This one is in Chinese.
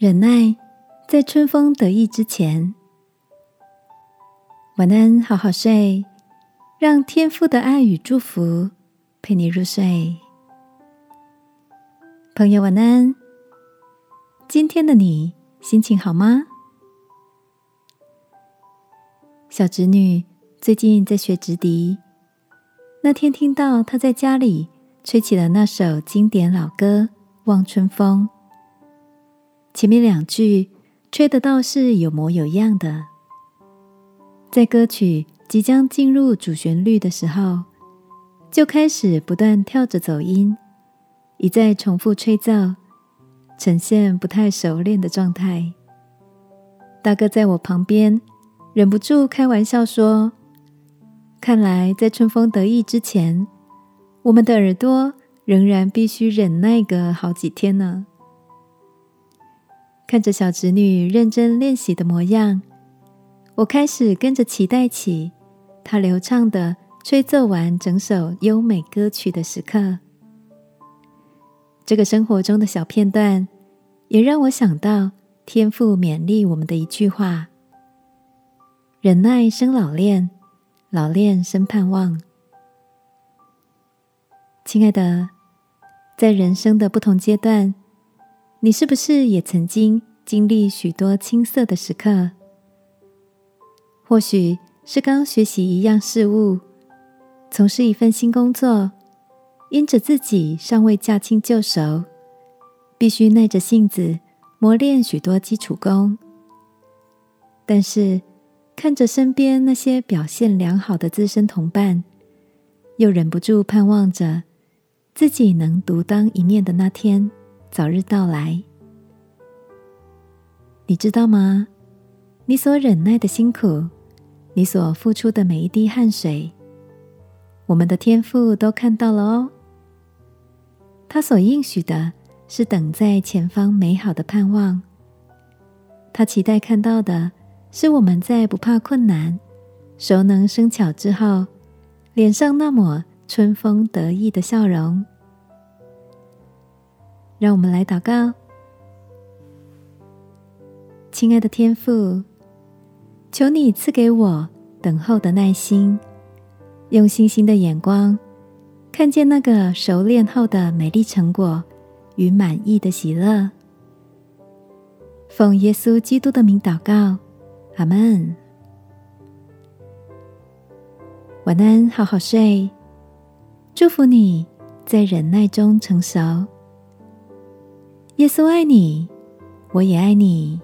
忍耐，在春风得意之前。晚安，好好睡，让天父的爱与祝福陪你入睡。朋友，晚安。今天的你心情好吗？小侄女最近在学直笛，那天听到她在家里吹起了那首经典老歌《望春风》。前面两句吹的倒是有模有样的，在歌曲即将进入主旋律的时候，就开始不断跳着走音，一再重复吹奏，呈现不太熟练的状态。大哥在我旁边忍不住开玩笑说：“看来在春风得意之前，我们的耳朵仍然必须忍耐个好几天呢。”看着小侄女认真练习的模样，我开始跟着期待起她流畅的吹奏完整首优美歌曲的时刻。这个生活中的小片段，也让我想到天父勉励我们的一句话：“忍耐生老练，老练生盼望。”亲爱的，在人生的不同阶段。你是不是也曾经经历许多青涩的时刻？或许是刚学习一样事物，从事一份新工作，因着自己尚未驾轻就熟，必须耐着性子磨练许多基础功。但是看着身边那些表现良好的资深同伴，又忍不住盼望着自己能独当一面的那天。早日到来，你知道吗？你所忍耐的辛苦，你所付出的每一滴汗水，我们的天父都看到了哦。他所应许的是等在前方美好的盼望，他期待看到的是我们在不怕困难、熟能生巧之后，脸上那抹春风得意的笑容。让我们来祷告，亲爱的天父，求你赐给我等候的耐心，用星星的眼光看见那个熟练后的美丽成果与满意的喜乐。奉耶稣基督的名祷告，阿门。晚安，好好睡。祝福你在忍耐中成熟。耶稣爱你，我也爱你。